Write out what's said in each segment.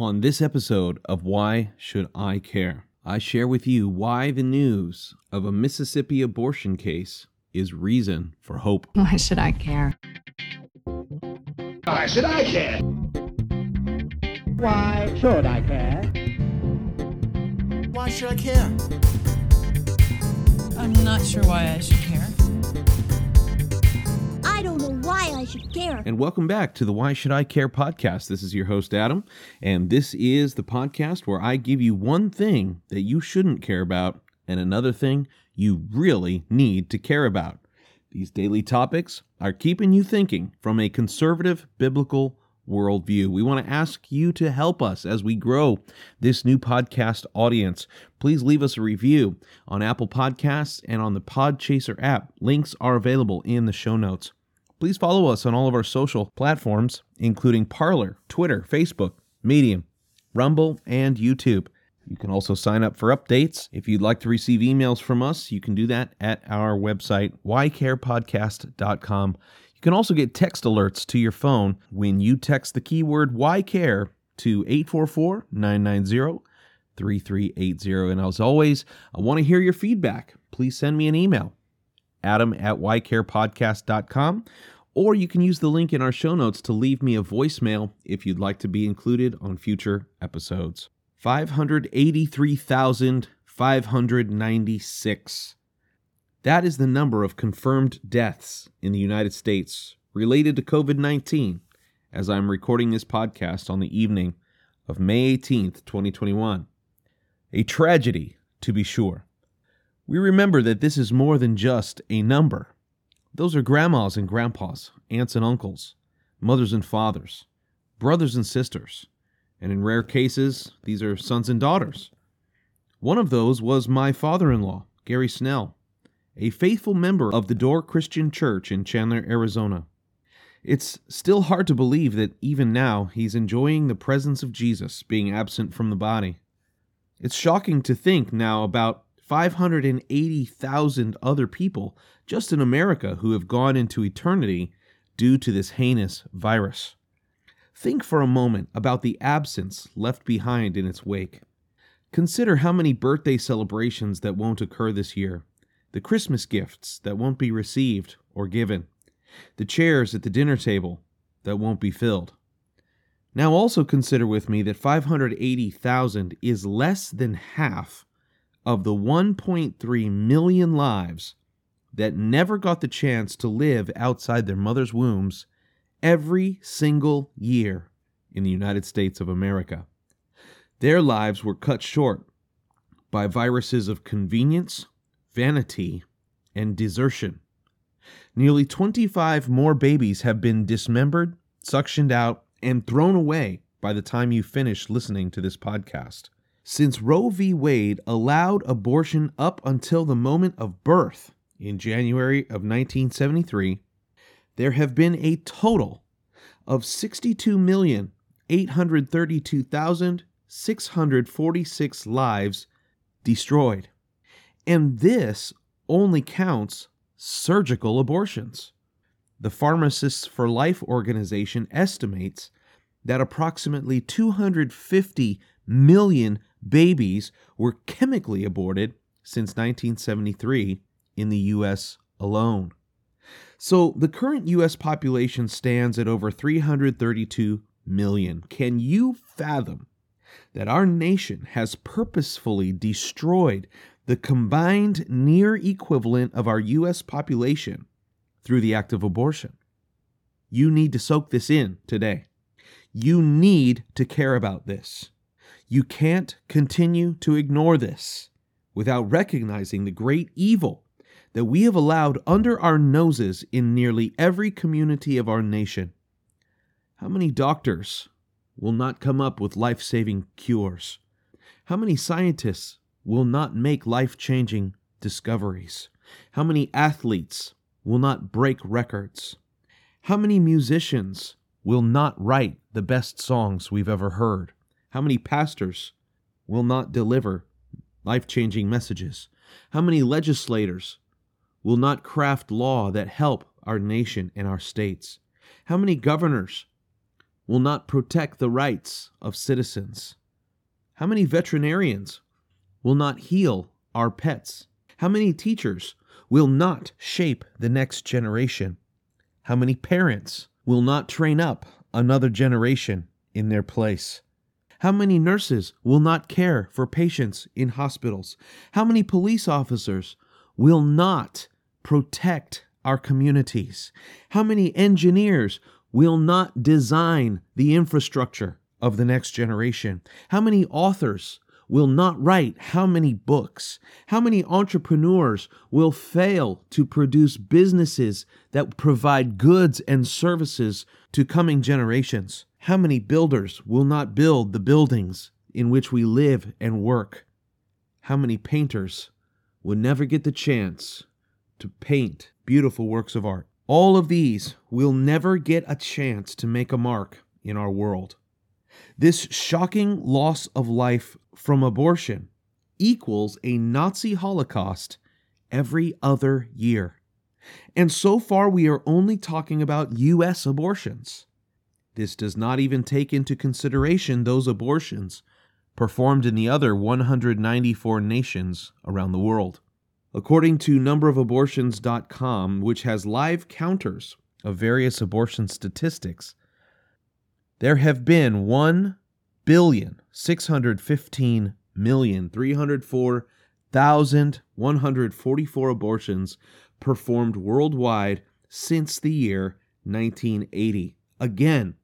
On this episode of Why Should I Care? I share with you why the news of a Mississippi abortion case is reason for hope. Why should I care? Why should I care? Why should I care? Why should I care? I'm not sure why I should care. Should care. And welcome back to the Why Should I Care podcast. This is your host, Adam, and this is the podcast where I give you one thing that you shouldn't care about and another thing you really need to care about. These daily topics are keeping you thinking from a conservative biblical worldview. We want to ask you to help us as we grow this new podcast audience. Please leave us a review on Apple Podcasts and on the Podchaser app. Links are available in the show notes. Please follow us on all of our social platforms, including Parler, Twitter, Facebook, Medium, Rumble, and YouTube. You can also sign up for updates. If you'd like to receive emails from us, you can do that at our website, ycarepodcast.com. You can also get text alerts to your phone when you text the keyword YCare to 844 990 3380. And as always, I want to hear your feedback. Please send me an email, adam at ycarepodcast.com, or you can use the link in our show notes to leave me a voicemail if you'd like to be included on future episodes. 583,596. That is the number of confirmed deaths in the United States related to COVID 19 as I'm recording this podcast on the evening of May 18th, 2021. A tragedy, to be sure. We remember that this is more than just a number. Those are grandmas and grandpas, aunts and uncles, mothers and fathers, brothers and sisters, and in rare cases, these are sons and daughters. One of those was my father in law, Gary Snell, a faithful member of the Door Christian Church in Chandler, Arizona. It's still hard to believe that even now he's enjoying the presence of Jesus being absent from the body. It's shocking to think now about 580,000 other people just in America who have gone into eternity due to this heinous virus. Think for a moment about the absence left behind in its wake. Consider how many birthday celebrations that won't occur this year, the Christmas gifts that won't be received or given, the chairs at the dinner table that won't be filled. Now, also consider with me that 580,000 is less than half of the 1.3 million lives that never got the chance to live outside their mother's wombs every single year in the United States of America. Their lives were cut short by viruses of convenience, vanity, and desertion. Nearly 25 more babies have been dismembered, suctioned out, and thrown away by the time you finish listening to this podcast. Since Roe v. Wade allowed abortion up until the moment of birth in January of 1973, there have been a total of 62,832,646 lives destroyed. And this only counts surgical abortions. The Pharmacists for Life organization estimates that approximately 250 million babies were chemically aborted since 1973 in the U.S. alone. So the current U.S. population stands at over 332 million. Can you fathom that our nation has purposefully destroyed the combined near equivalent of our U.S. population through the act of abortion? You need to soak this in today. You need to care about this. You can't continue to ignore this without recognizing the great evil that we have allowed under our noses in nearly every community of our nation. How many doctors will not come up with life saving cures? How many scientists will not make life changing discoveries? How many athletes will not break records? How many musicians will not write the best songs we've ever heard? How many pastors will not deliver life changing messages? How many legislators will not craft law that help our nation and our states? How many governors will not protect the rights of citizens? How many veterinarians will not heal our pets? How many teachers will not shape the next generation? How many parents will not train up another generation in their place? How many nurses will not care for patients in hospitals? How many police officers will not protect our communities? How many engineers will not design the infrastructure of the next generation? How many authors will not write how many books? How many entrepreneurs will fail to produce businesses that provide goods and services to coming generations? How many builders will not build the buildings in which we live and work? How many painters will never get the chance to paint beautiful works of art? All of these will never get a chance to make a mark in our world. This shocking loss of life from abortion equals a Nazi Holocaust every other year. And so far, we are only talking about U.S. abortions. This does not even take into consideration those abortions performed in the other 194 nations around the world. According to numberofabortions.com, which has live counters of various abortion statistics, there have been 1 billion 615 million 304,144 abortions performed worldwide since the year 1980. Again,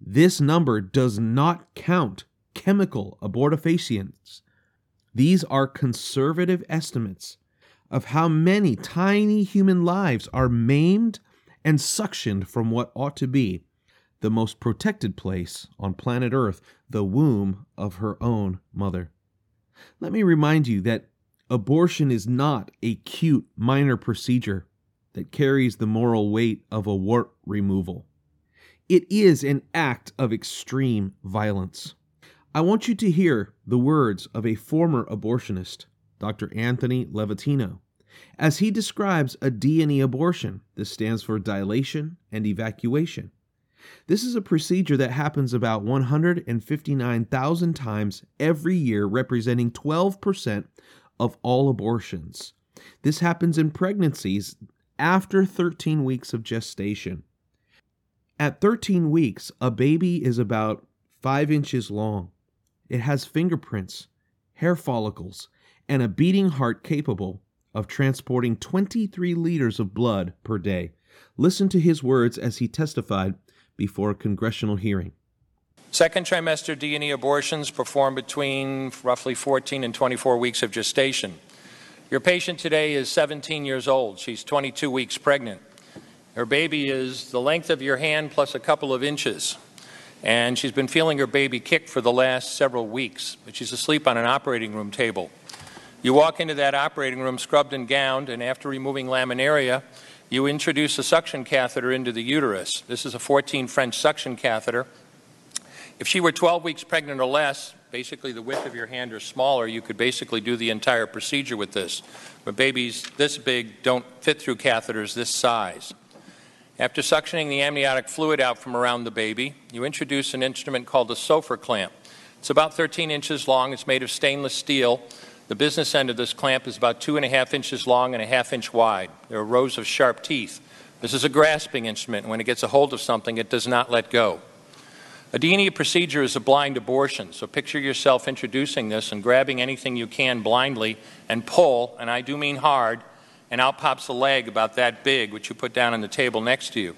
this number does not count chemical abortifacients. These are conservative estimates of how many tiny human lives are maimed and suctioned from what ought to be the most protected place on planet Earth, the womb of her own mother. Let me remind you that abortion is not a cute minor procedure that carries the moral weight of a wart removal. It is an act of extreme violence. I want you to hear the words of a former abortionist, Dr. Anthony Levatino, as he describes a D&E abortion. This stands for dilation and evacuation. This is a procedure that happens about 159,000 times every year, representing 12% of all abortions. This happens in pregnancies after 13 weeks of gestation. At 13 weeks, a baby is about 5 inches long. It has fingerprints, hair follicles, and a beating heart capable of transporting 23 liters of blood per day. Listen to his words as he testified before a congressional hearing. Second trimester D&E abortions performed between roughly 14 and 24 weeks of gestation. Your patient today is 17 years old. She's 22 weeks pregnant. Her baby is the length of your hand plus a couple of inches. And she's been feeling her baby kick for the last several weeks, but she's asleep on an operating room table. You walk into that operating room scrubbed and gowned, and after removing laminaria, you introduce a suction catheter into the uterus. This is a 14 French suction catheter. If she were 12 weeks pregnant or less, basically the width of your hand or smaller, you could basically do the entire procedure with this. But babies this big don't fit through catheters this size. After suctioning the amniotic fluid out from around the baby, you introduce an instrument called a Sopher clamp. It's about 13 inches long. It's made of stainless steel. The business end of this clamp is about two and a half inches long and a half inch wide. There are rows of sharp teeth. This is a grasping instrument. When it gets a hold of something, it does not let go. A D&E procedure is a blind abortion, so picture yourself introducing this and grabbing anything you can blindly and pull, and I do mean hard, and out pops a leg about that big, which you put down on the table next to you.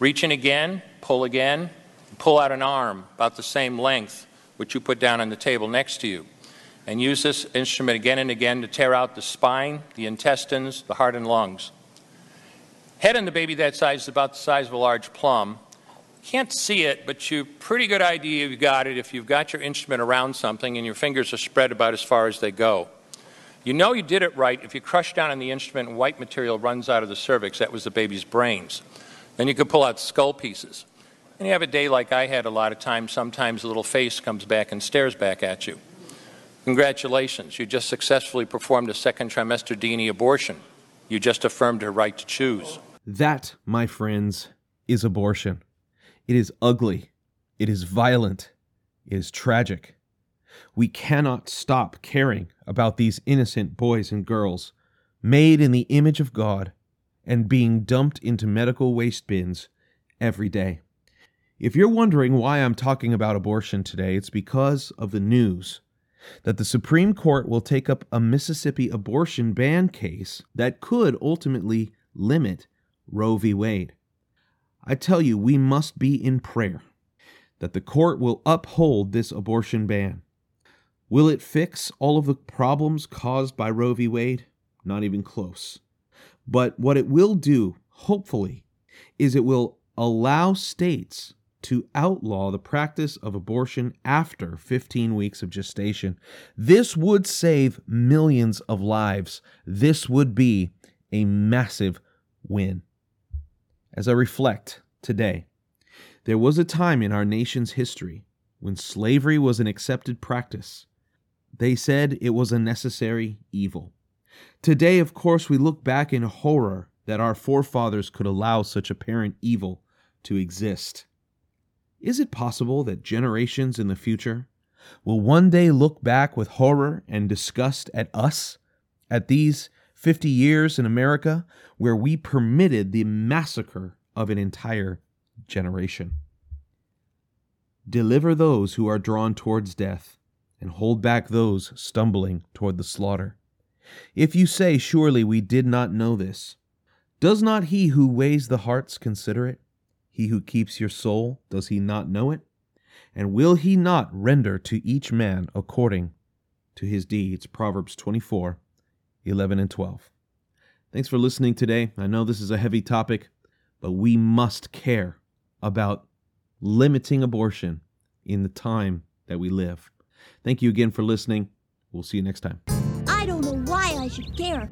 Reach in again, pull again, pull out an arm about the same length, which you put down on the table next to you and use this instrument again and again to tear out the spine, the intestines, the heart, and lungs. Head on the baby that size is about the size of a large plum. Can't see it, but you pretty good idea you've got it if you've got your instrument around something and your fingers are spread about as far as they go. You know you did it right if you crush down on the instrument and white material runs out of the cervix. That was the baby's brains. Then you could pull out skull pieces. And you have a day like I had a lot of times, sometimes the little face comes back and stares back at you. Congratulations, you just successfully performed a second trimester D&E abortion. You just affirmed her right to choose. That, my friends, is abortion. It is ugly. It is violent. It is tragic. We cannot stop caring about these innocent boys and girls made in the image of God and being dumped into medical waste bins every day. If you're wondering why I'm talking about abortion today, it's because of the news that the Supreme Court will take up a Mississippi abortion ban case that could ultimately limit Roe v. Wade. I tell you, we must be in prayer that the court will uphold this abortion ban. Will it fix all of the problems caused by Roe v. Wade? Not even close. But what it will do, hopefully, is it will allow states to outlaw the practice of abortion after 15 weeks of gestation. This would save millions of lives. This would be a massive win. As I reflect today, there was a time in our nation's history when slavery was an accepted practice. They said it was a necessary evil. Today, of course, we look back in horror that our forefathers could allow such apparent evil to exist. Is it possible that generations in the future will one day look back with horror and disgust at us, at these 50 years in America where we permitted the massacre of an entire generation? Deliver those who are drawn towards death, and hold back those stumbling toward the slaughter. If you say, Surely we did not know this, does not he who weighs the hearts consider it? He who keeps your soul, does he not know it? And will he not render to each man according to his deeds? Proverbs 24, 11 and 12. Thanks for listening today. I know this is a heavy topic, but we must care about limiting abortion in the time that we live. Thank you again for listening. We'll see you next time. I don't know why I should care.